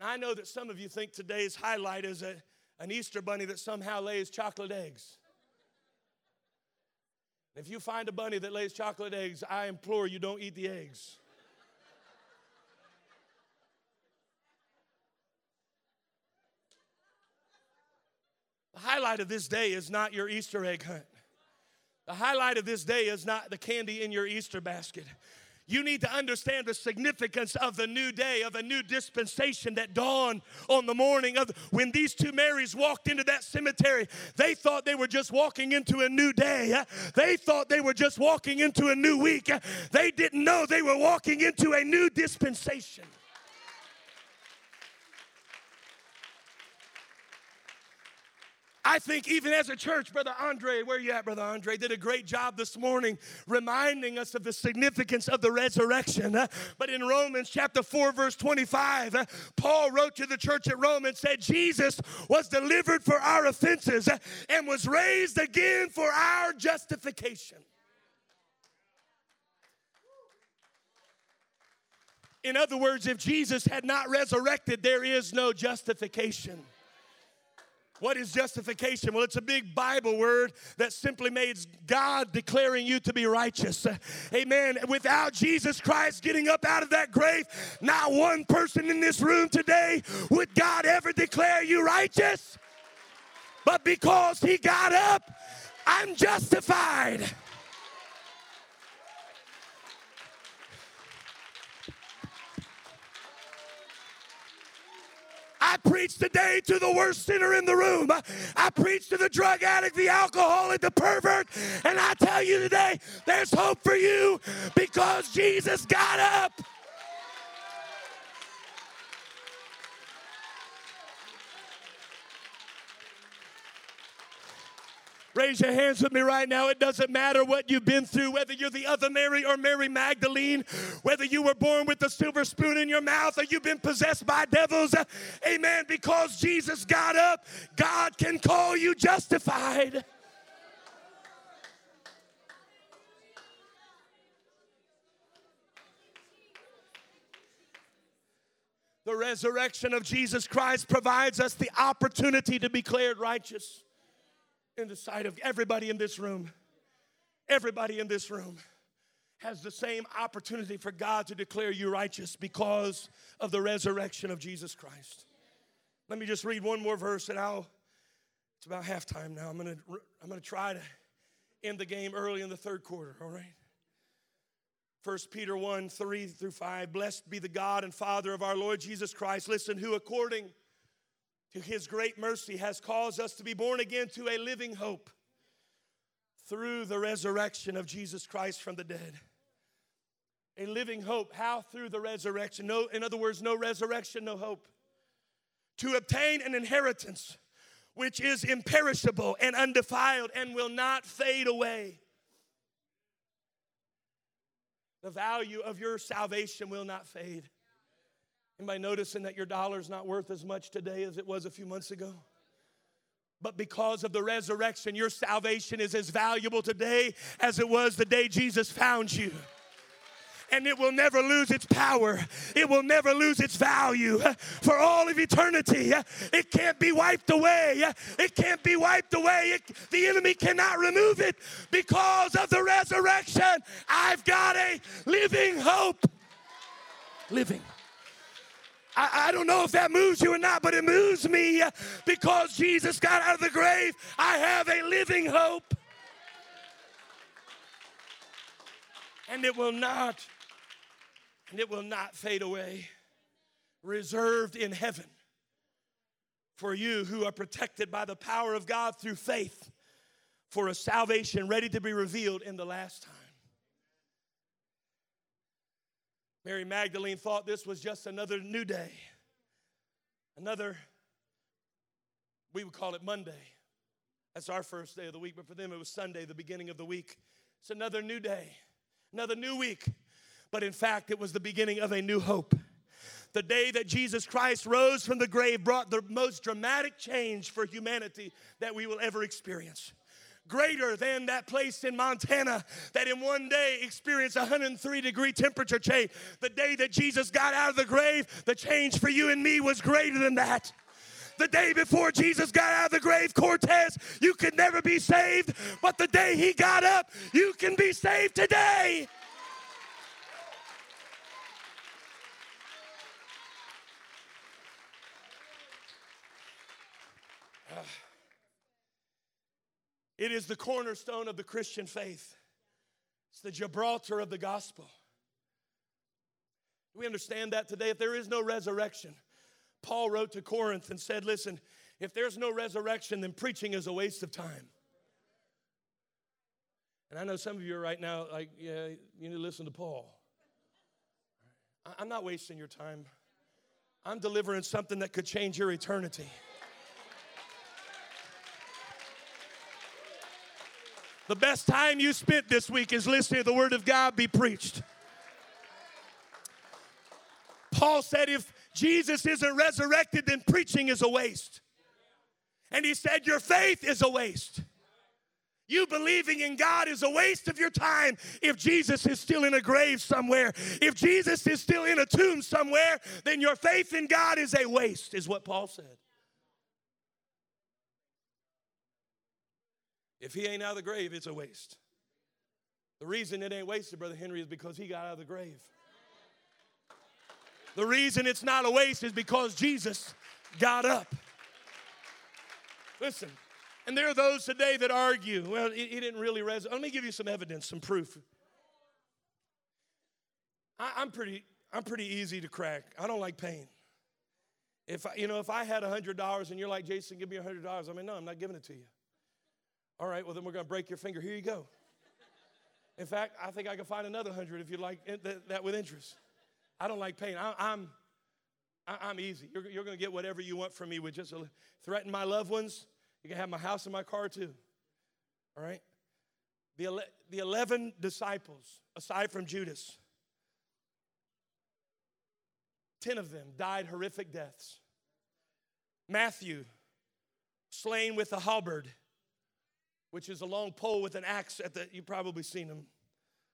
I know that some of you think today's highlight is a, an Easter bunny that somehow lays chocolate eggs. If you find a bunny that lays chocolate eggs, I implore you don't eat the eggs. The highlight of this day is not your Easter egg hunt. The highlight of this day is not the candy in your Easter basket. You need to understand the significance of the new day, of a new dispensation that dawned on the morning of when these two Marys walked into that cemetery. They thought they were just walking into a new day. They thought they were just walking into a new week. They didn't know they were walking into a new dispensation. I think even as a church, Brother Andre, where you at, Brother Andre, did a great job this morning reminding us of the significance of the resurrection. But in Romans chapter 4, verse 25, Paul wrote to the church at Rome and said, Jesus was delivered for our offenses and was raised again for our justification. In other words, if Jesus had not resurrected, there is no justification. What is justification? Well, it's a big Bible word that simply means God declaring you to be righteous. Amen. Without Jesus Christ getting up out of that grave, not one person in this room today would God ever declare you righteous. But because he got up, I'm justified. I preach today to the worst sinner in the room. I preach to the drug addict, the alcoholic, the pervert. And I tell you today, there's hope for you because Jesus got up. Raise your hands with me right now. It doesn't matter what you've been through, whether you're the other Mary or Mary Magdalene, whether you were born with the silver spoon in your mouth or you've been possessed by devils. Amen. Because Jesus got up, God can call you justified. The resurrection of Jesus Christ provides us the opportunity to be declared righteous in the sight of everybody in this room. Everybody in this room has the same opportunity for God to declare you righteous because of the resurrection of Jesus Christ. Let me just read one more verse and I'll it's about halftime now. I'm to I'm to try to end the game early in the third quarter, all right? 1 Peter 1 3 through 5. Blessed be the God and Father of our Lord Jesus Christ. Listen, who according to his great mercy has caused us to be born again to a living hope through the resurrection of Jesus Christ from the dead. A living hope. How? Through the resurrection. No, in other words, no resurrection, no hope. To obtain an inheritance which is imperishable and undefiled and will not fade away. The value of your salvation will not fade. Anybody noticing that your dollar's not worth as much today as it was a few months ago? But because of the resurrection, your salvation is as valuable today as it was the day Jesus found you and it will never lose its power. It will never lose its value for all of eternity. It can't be wiped away. It can't be wiped away. It, the enemy cannot remove it because of the resurrection. I've got a living hope. Living. I, I, don't know if that moves you or not, but it moves me because Jesus got out of the grave. I have a living hope. And it will not, and it will not fade away. Reserved in heaven for you who are protected by the power of God through faith for a salvation ready to be revealed in the last time. Mary Magdalene thought this was just another new day, another, we would call it Monday. That's our first day of the week, but for them it was Sunday, the beginning of the week. It's another new day, another new week. But in fact, it was the beginning of a new hope. The day that Jesus Christ rose from the grave brought the most dramatic change for humanity that we will ever experience greater than that place in Montana that in one day experienced 103 degree temperature change. The day that Jesus got out of the grave, the change for you and me was greater than that the day before Jesus got out of the grave, Cortez, you could never be saved. But the day he got up, you can be saved today. It is the cornerstone of the Christian faith. It's the Gibraltar of the gospel. We understand that today? If there is no resurrection, Paul wrote to Corinth and said, Listen, if there's no resurrection, then preaching is a waste of time. And I know some of you are right now like, yeah, you need to listen to Paul. I'm not wasting your time. I'm delivering something that could change your eternity. The best time you spent this week is listening to the Word of God be preached. Paul said, if Jesus isn't resurrected, then preaching is a waste. And he said, Your faith is a waste. You believing in God is a waste of your time if Jesus is still in a grave somewhere. If Jesus is still in a tomb somewhere, then your faith in God is a waste, is what Paul said. If he ain't out of the grave, it's a waste. The reason it ain't wasted, Brother Henry, is because he got out of the grave. The reason it's not a waste is because Jesus got up. Listen, and there are those today that argue, well, he, didn't really resonate. Let me give you some evidence, some proof. I, I'm pretty, I'm pretty easy to crack. I don't like pain. If I, you know, if I had $100 and you're like, Jason, give me $100, I mean, no, I'm not giving it to you. All right, well, then we're going to break your finger. Here you go. In fact, I think I can find another 100 if you like eh, that with interest. I don't like pain. I, I'm, I'm easy. You're, you're going to get whatever you want from me with just a, threaten my loved ones. You can have my house and my car too. All right? The, ele- the 11 disciples, aside from Judas, 10 of them died horrific deaths. Matthew, slain with a halberd, which is a long pole with an axe at the, you've probably seen them.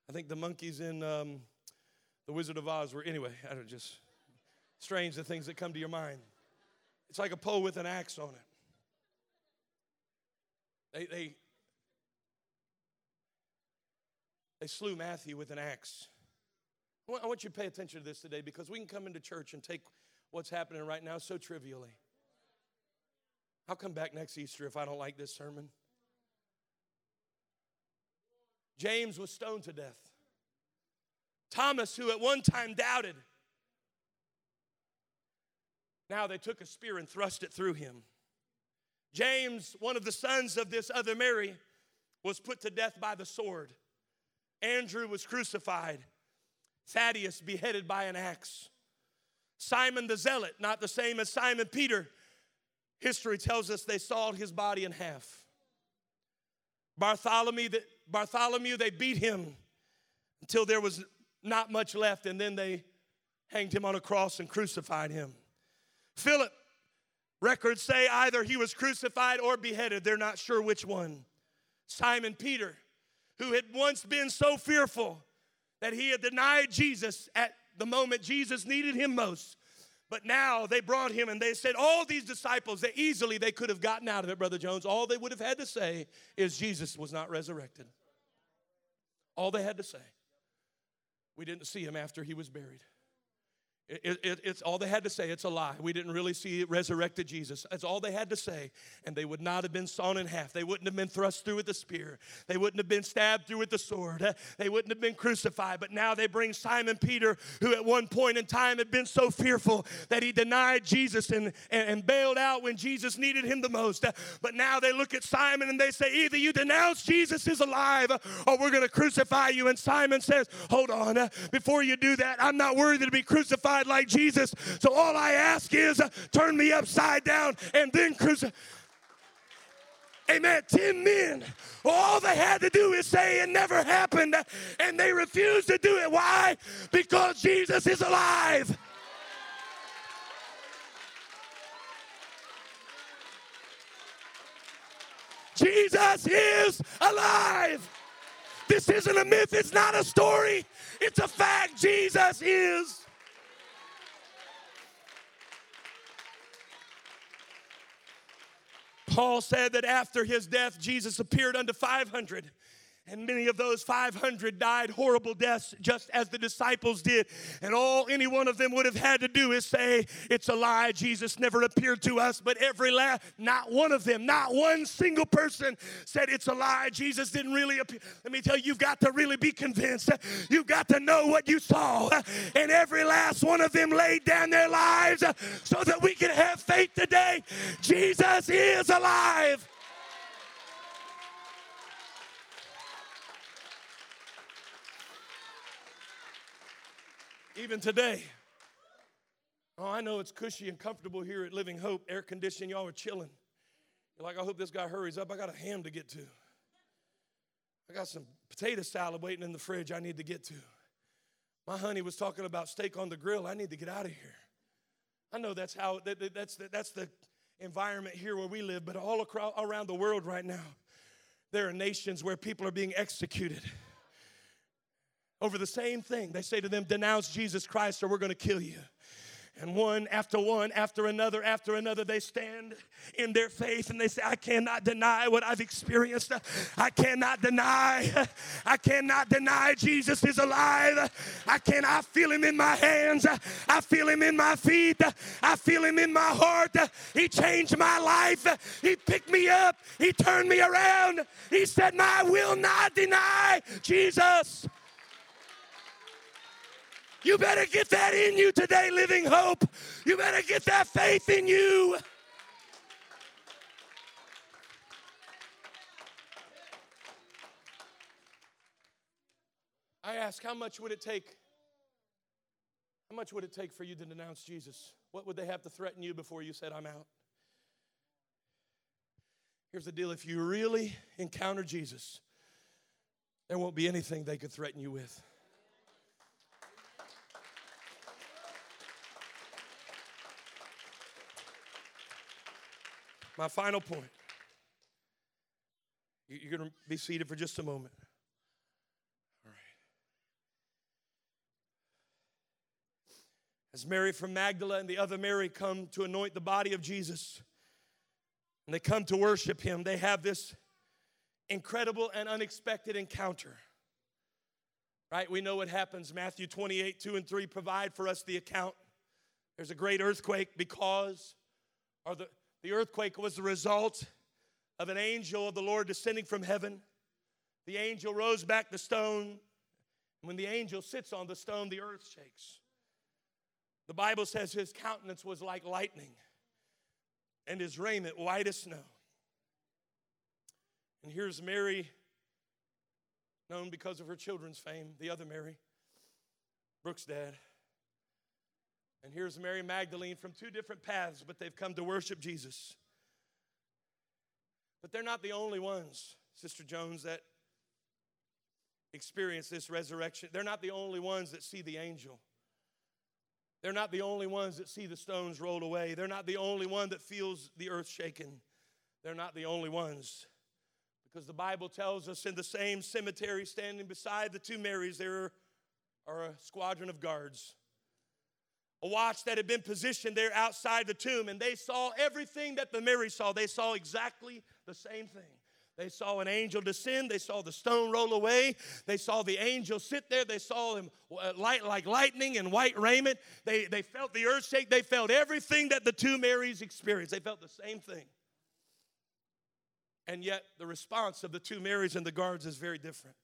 I think the monkeys in um, The Wizard of Oz were, anyway, I don't just, strange the things that come to your mind. It's like a pole with an axe on it. They, they, they slew Matthew with an axe. I want you to pay attention to this today because we can come into church and take what's happening right now so trivially. I'll come back next Easter if I don't like this sermon. James was stoned to death. Thomas, who at one time doubted, now they took a spear and thrust it through him. James, one of the sons of this other Mary, was put to death by the sword. Andrew was crucified. Thaddeus beheaded by an axe. Simon the Zealot, not the same as Simon Peter, history tells us they sawed his body in half. Bartholomew, Bartholomew, they beat him until there was not much left, and then they hanged him on a cross and crucified him. Philip, records say either he was crucified or beheaded. They're not sure which one. Simon Peter, who had once been so fearful that he had denied Jesus at the moment Jesus needed him most. But now they brought him and they said, all these disciples, they easily they could have gotten out of it, Brother Jones. All they would have had to say is Jesus was not resurrected. All they had to say. We didn't see him after he was buried. It, it, it's all they had to say. It's a lie. We didn't really see resurrected Jesus. That's all they had to say. And they would not have been sawn in half. They wouldn't have been thrust through with the spear. They wouldn't have been stabbed through with the sword. [laughs] They wouldn't have been crucified. But now they bring Simon Peter, who at one point in time had been so fearful that he denied Jesus and, and, and bailed out when Jesus needed him the most. But now they look at Simon and they say, either you denounce Jesus is alive or we're going to crucify you. And Simon says, hold on. Before you do that, I'm not worthy to be crucified crucified like Jesus. So all I ask is uh, turn me upside down and then crucify. Amen. Ten men. All they had to do is say it never happened, and they refused to do it. Why? Because Jesus is alive. Jesus is alive. This isn't a myth, it's not a story, it's a fact. Jesus is Paul said that after his death, Jesus appeared unto 500 And many of those 500 died horrible deaths, just as the disciples did. And all any one of them would have had to do is say, It's a lie. Jesus never appeared to us. But every last, not one of them, not one single person said, It's a lie. Jesus didn't really appear. Let me tell you, you've got to really be convinced. You've got to know what you saw. And every last one of them laid down their lives so that we can have faith today. Jesus is alive. Even today. Oh, I know it's cushy and comfortable here at Living Hope, air conditioning. Y'all are chilling. You're like, I hope this guy hurries up. I got a ham to get to. I got some potato salad waiting in the fridge I need to get to. My honey was talking about steak on the grill. I need to get out of here. I know that's how that, that's the, that's the environment here where we live, but all across, around the world right now, there are nations where people are being executed over the same thing. They say to them, Denounce Jesus Christ or we're going to kill you. And one after one, after another, after another, they stand in their faith and they say, I cannot deny what I've experienced. I cannot deny. I cannot deny Jesus is alive. I cannot feel him in my hands. I feel him in my feet. I feel him in my heart. He changed my life. He picked me up. He turned me around. He said, I will not deny Jesus. You better get that in you today, living hope. You better get that faith in you. I ask, how much would it take? How much would it take for you to denounce Jesus? What would they have to threaten you before you said, I'm out? Here's the deal if you really encounter Jesus, there won't be anything they could threaten you with. My final point. You're going to be seated for just a moment. All right. As Mary from Magdala and the other Mary come to anoint the body of Jesus, and they come to worship him, they have this incredible and unexpected encounter. Right? We know what happens. Matthew 28, 2 and 3 provide for us the account. There's a great earthquake because, or the, the earthquake was the result of an angel of the Lord descending from heaven. The angel rose back the stone. When the angel sits on the stone, the earth shakes. The Bible says his countenance was like lightning and his raiment white as snow. And here's Mary, known because of her children's fame, the other Mary, Brooke's dad. And here's Mary Magdalene from two different paths, but they've come to worship Jesus. But they're not the only ones, Sister Jones, that experience this resurrection. They're not the only ones that see the angel. They're not the only ones that see the stones rolled away. They're not the only one that feels the earth shaken. They're not the only ones. Because the Bible tells us in the same cemetery, standing beside the two Marys, there are a squadron of guards a watch that had been positioned there outside the tomb, and they saw everything that the Mary saw. They saw exactly the same thing. They saw an angel descend. They saw the stone roll away. They saw the angel sit there. They saw him uh, light like lightning in white raiment. They, they felt the earth shake. They felt everything that the two Marys experienced. They felt the same thing. And yet, the response of the two Marys and the guards is very different.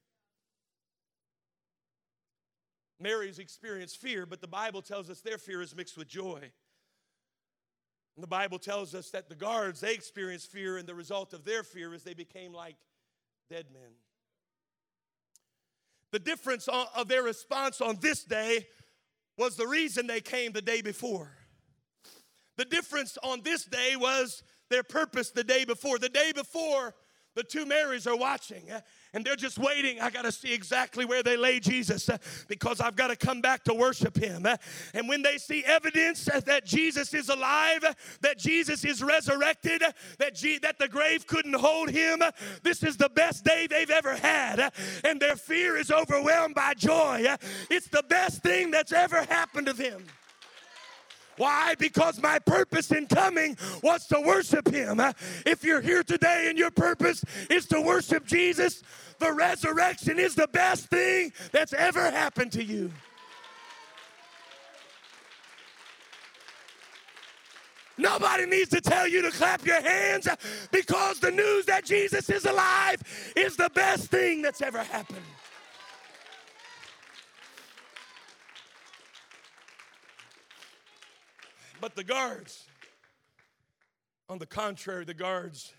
Mary's experienced fear, but the Bible tells us their fear is mixed with joy. And the Bible tells us that the guards, they experienced fear, and the result of their fear is they became like dead men. The difference of their response on this day was the reason they came the day before. The difference on this day was their purpose the day before. The day before, the two Marys are watching eh, and they're just waiting. I got to see exactly where they lay Jesus eh, because I've got to come back to worship him. Eh. And when they see evidence that Jesus is alive, that Jesus is resurrected, that, that the grave couldn't hold him, this is the best day they've ever had. And their fear is overwhelmed by joy. It's the best thing that's ever happened to them. Why? Because my purpose in coming was to worship Him. If you're here today and your purpose is to worship Jesus, the resurrection is the best thing that's ever happened to you. Nobody needs to tell you to clap your hands because the news that Jesus is alive is the best thing that's ever happened. But the guards, on the contrary, the guards,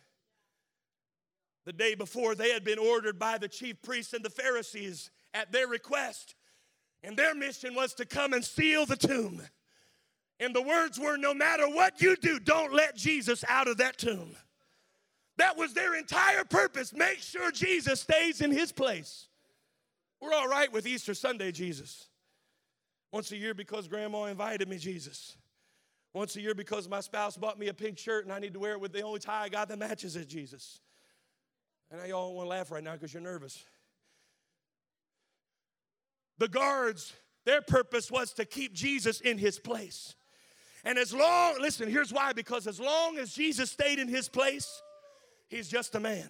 the day before, they had been ordered by the chief priests and the Pharisees at their request, and their mission was to come and seal the tomb. And the words were no matter what you do, don't let Jesus out of that tomb. That was their entire purpose. Make sure Jesus stays in his place. We're all right with Easter Sunday, Jesus. Once a year because grandma invited me, Jesus. Once a year because my spouse bought me a pink shirt and I need to wear it with the only tie I got that matches it, Jesus. And I y'all want to laugh right now because you're nervous. The guards, their purpose was to keep Jesus in his place. And as long, listen, here's why because as long as Jesus stayed in his place, he's just a man.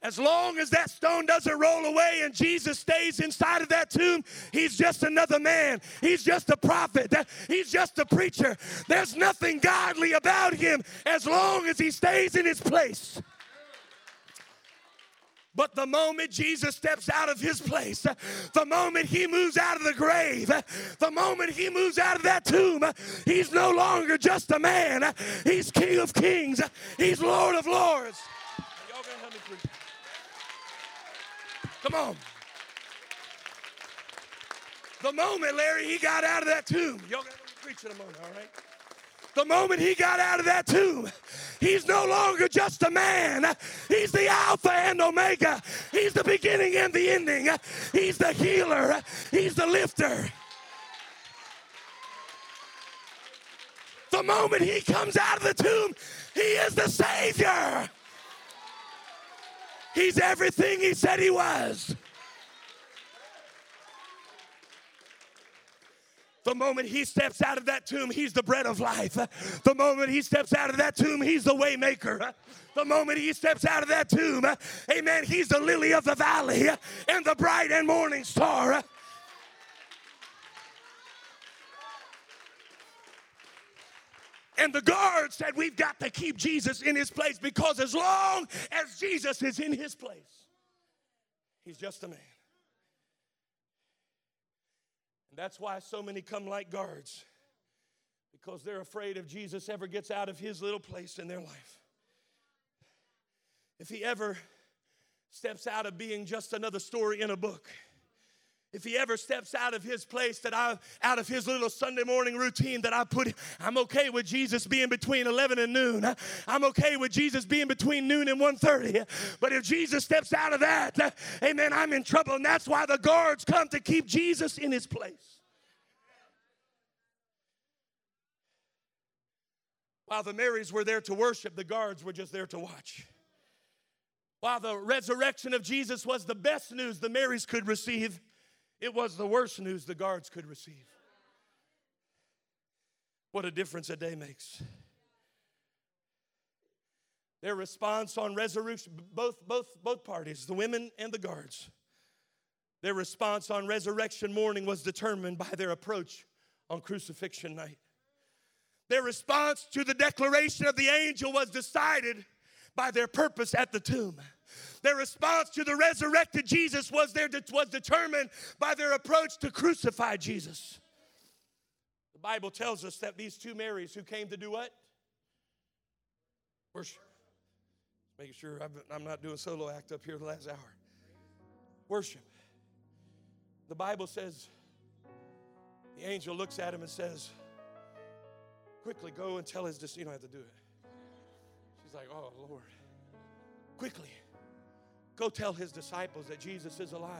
As long as that stone doesn't roll away and Jesus stays inside of that tomb, he's just another man. He's just a prophet. He's just a preacher. There's nothing godly about him as long as he stays in his place. But the moment Jesus steps out of his place, the moment he moves out of the grave, the moment he moves out of that tomb, he's no longer just a man. He's King of Kings, he's Lord of Lords. Y'all gonna help me preach? Come on. The moment, Larry, he got out of that tomb. Y'all gonna preach in a moment, all right? The moment he got out of that tomb, he's no longer just a man. He's the Alpha and Omega. He's the beginning and the ending. He's the healer. He's the lifter. The moment he comes out of the tomb, he is the Savior. He's everything he said he was. The moment he steps out of that tomb, he's the bread of life. The moment he steps out of that tomb, he's the waymaker. The moment he steps out of that tomb, amen, he's the lily of the valley and the bright and morning star. And the guard said, We've got to keep Jesus in his place because as long as Jesus is in his place, he's just a man. And that's why so many come like guards because they're afraid if Jesus ever gets out of his little place in their life. If he ever steps out of being just another story in a book if he ever steps out of his place that I out of his little Sunday morning routine that I put I'm okay with Jesus being between 11 and noon. I'm okay with Jesus being between noon and 1:30. But if Jesus steps out of that, amen, I'm in trouble and that's why the guards come to keep Jesus in his place. While the Marys were there to worship, the guards were just there to watch. While the resurrection of Jesus was the best news the Marys could receive, it was the worst news the guards could receive. What a difference a day makes. Their response on resurrection, both, both, both parties, the women and the guards, their response on resurrection morning was determined by their approach on crucifixion night. Their response to the declaration of the angel was decided by their purpose at the tomb. Their response to the resurrected Jesus was, their, was determined by their approach to crucify Jesus. The Bible tells us that these two Marys who came to do what? Worship. Making sure I'm not doing solo act up here the last hour. Worship. The Bible says, the angel looks at him and says, Quickly go and tell his disciples. You don't have to do it. She's like, Oh, Lord. Quickly Go tell his disciples that Jesus is alive.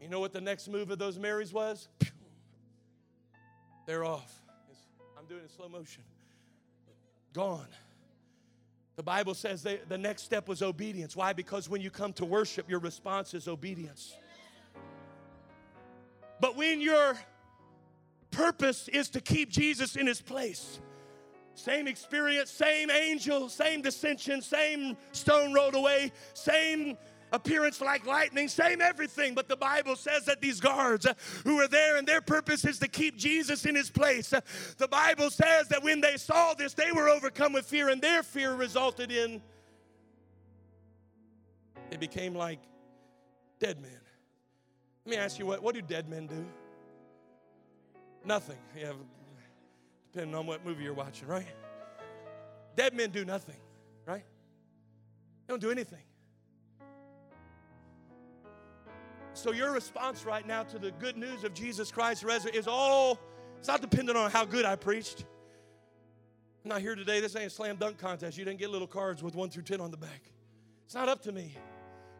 You know what the next move of those Marys was? They're off. I'm doing it in slow motion. Gone. The Bible says they, the next step was obedience. Why? Because when you come to worship, your response is obedience. But when you're purpose is to keep Jesus in his place. Same experience, same angel, same dissension, same stone rolled away, same appearance like lightning, same everything. But the Bible says that these guards uh, who were there and their purpose is to keep Jesus in his place. Uh, the Bible says that when they saw this, they were overcome with fear, and their fear resulted in they became like dead men. Let me ask you what what do dead men do? Nothing. Yeah, depending on what movie you're watching, right? Dead men do nothing, right? They don't do anything. So your response right now to the good news of Jesus Christ is all, it's not dependent on how good I preached. I'm not here today. This ain't a slam dunk contest. You didn't get little cards with one through 10 on the back. It's not up to me.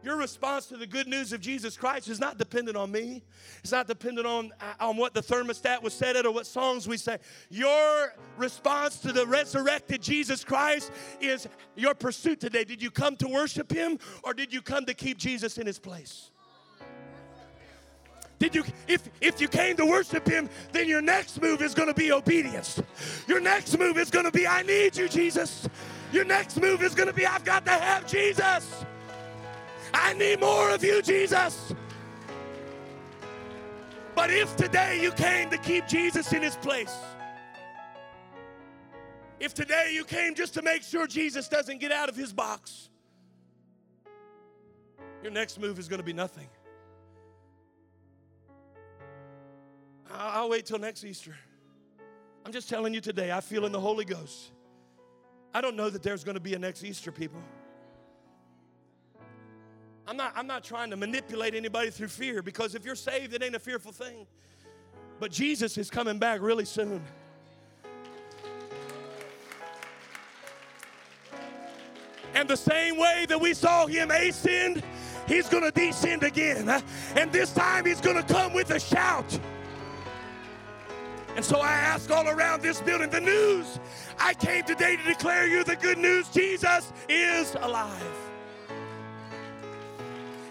Your response to the good news of Jesus Christ is not dependent on me. It's not dependent on, uh, on what the thermostat was set at or what songs we say. Your response to the resurrected Jesus Christ is your pursuit today. Did you come to worship him or did you come to keep Jesus in his place? Did you if if you came to worship him, then your next move is going to be obedience. Your next move is going to be I need you, Jesus. Your next move is going to be I've got to have Jesus. I need more of you, Jesus. But if today you came to keep Jesus in his place, if today you came just to make sure Jesus doesn't get out of his box, your next move is going to be nothing. I'll wait till next Easter. I'm just telling you today, I feel in the Holy Ghost. I don't know that there's going to be a next Easter, people. I'm not, I'm not trying to manipulate anybody through fear because if you're saved, it ain't a fearful thing. But Jesus is coming back really soon. And the same way that we saw him ascend, he's going to descend again. And this time he's going to come with a shout. And so I ask all around this building the news. I came today to declare you the good news Jesus is alive.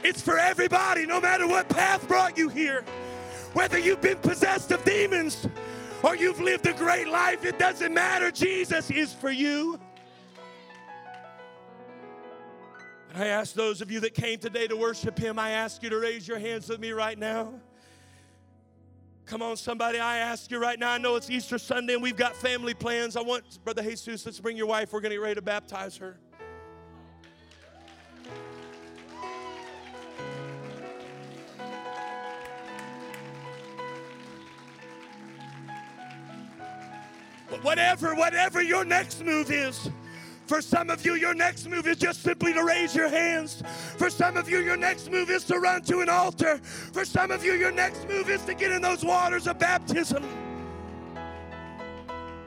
It's for everybody, no matter what path brought you here. Whether you've been possessed of demons or you've lived a great life, it doesn't matter. Jesus is for you. And I ask those of you that came today to worship Him, I ask you to raise your hands with me right now. Come on, somebody, I ask you right now. I know it's Easter Sunday and we've got family plans. I want, Brother Jesus, let's bring your wife. We're going to get ready to baptize her. Whatever, whatever your next move is. For some of you, your next move is just simply to raise your hands. For some of you, your next move is to run to an altar. For some of you, your next move is to get in those waters of baptism.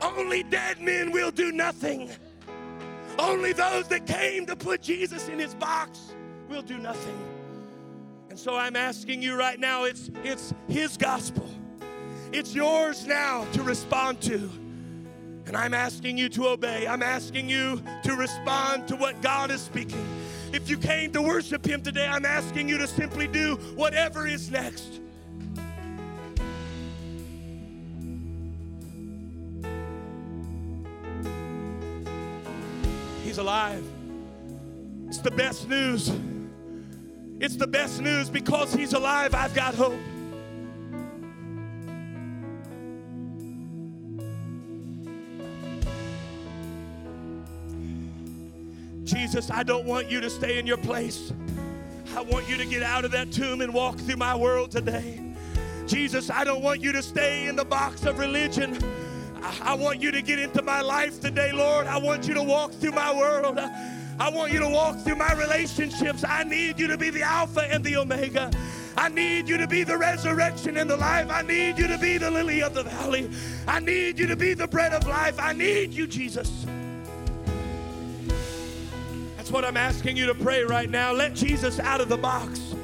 Only dead men will do nothing. Only those that came to put Jesus in his box will do nothing. And so I'm asking you right now, it's, it's his gospel. It's yours now to respond to. And I'm asking you to obey. I'm asking you to respond to what God is speaking. If you came to worship Him today, I'm asking you to simply do whatever is next. He's alive. It's the best news. It's the best news because He's alive. I've got hope. Jesus, I don't want you to stay in your place. I want you to get out of that tomb and walk through my world today. Jesus, I don't want you to stay in the box of religion. I want you to get into my life today, Lord. I want you to walk through my world. I want you to walk through my relationships. I need you to be the Alpha and the Omega. I need you to be the resurrection and the life. I need you to be the lily of the valley. I need you to be the bread of life. I need you, Jesus. What I'm asking you to pray right now. Let Jesus out of the box.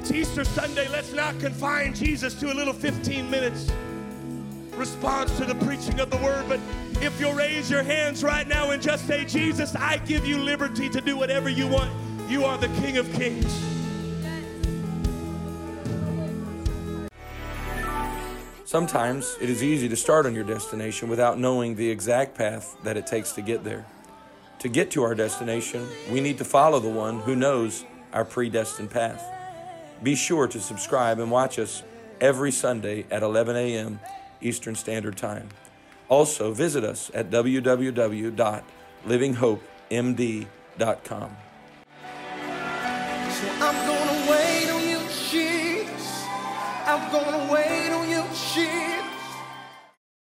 It's Easter Sunday. Let's not confine Jesus to a little 15 minutes response to the preaching of the word. But if you'll raise your hands right now and just say, Jesus, I give you liberty to do whatever you want. You are the King of Kings. Sometimes it is easy to start on your destination without knowing the exact path that it takes to get there. To get to our destination, we need to follow the one who knows our predestined path. Be sure to subscribe and watch us every Sunday at 11 a.m. Eastern Standard Time. Also, visit us at www.livinghopemd.com. So I'm gonna wait on you, Jesus. I'm gonna wait.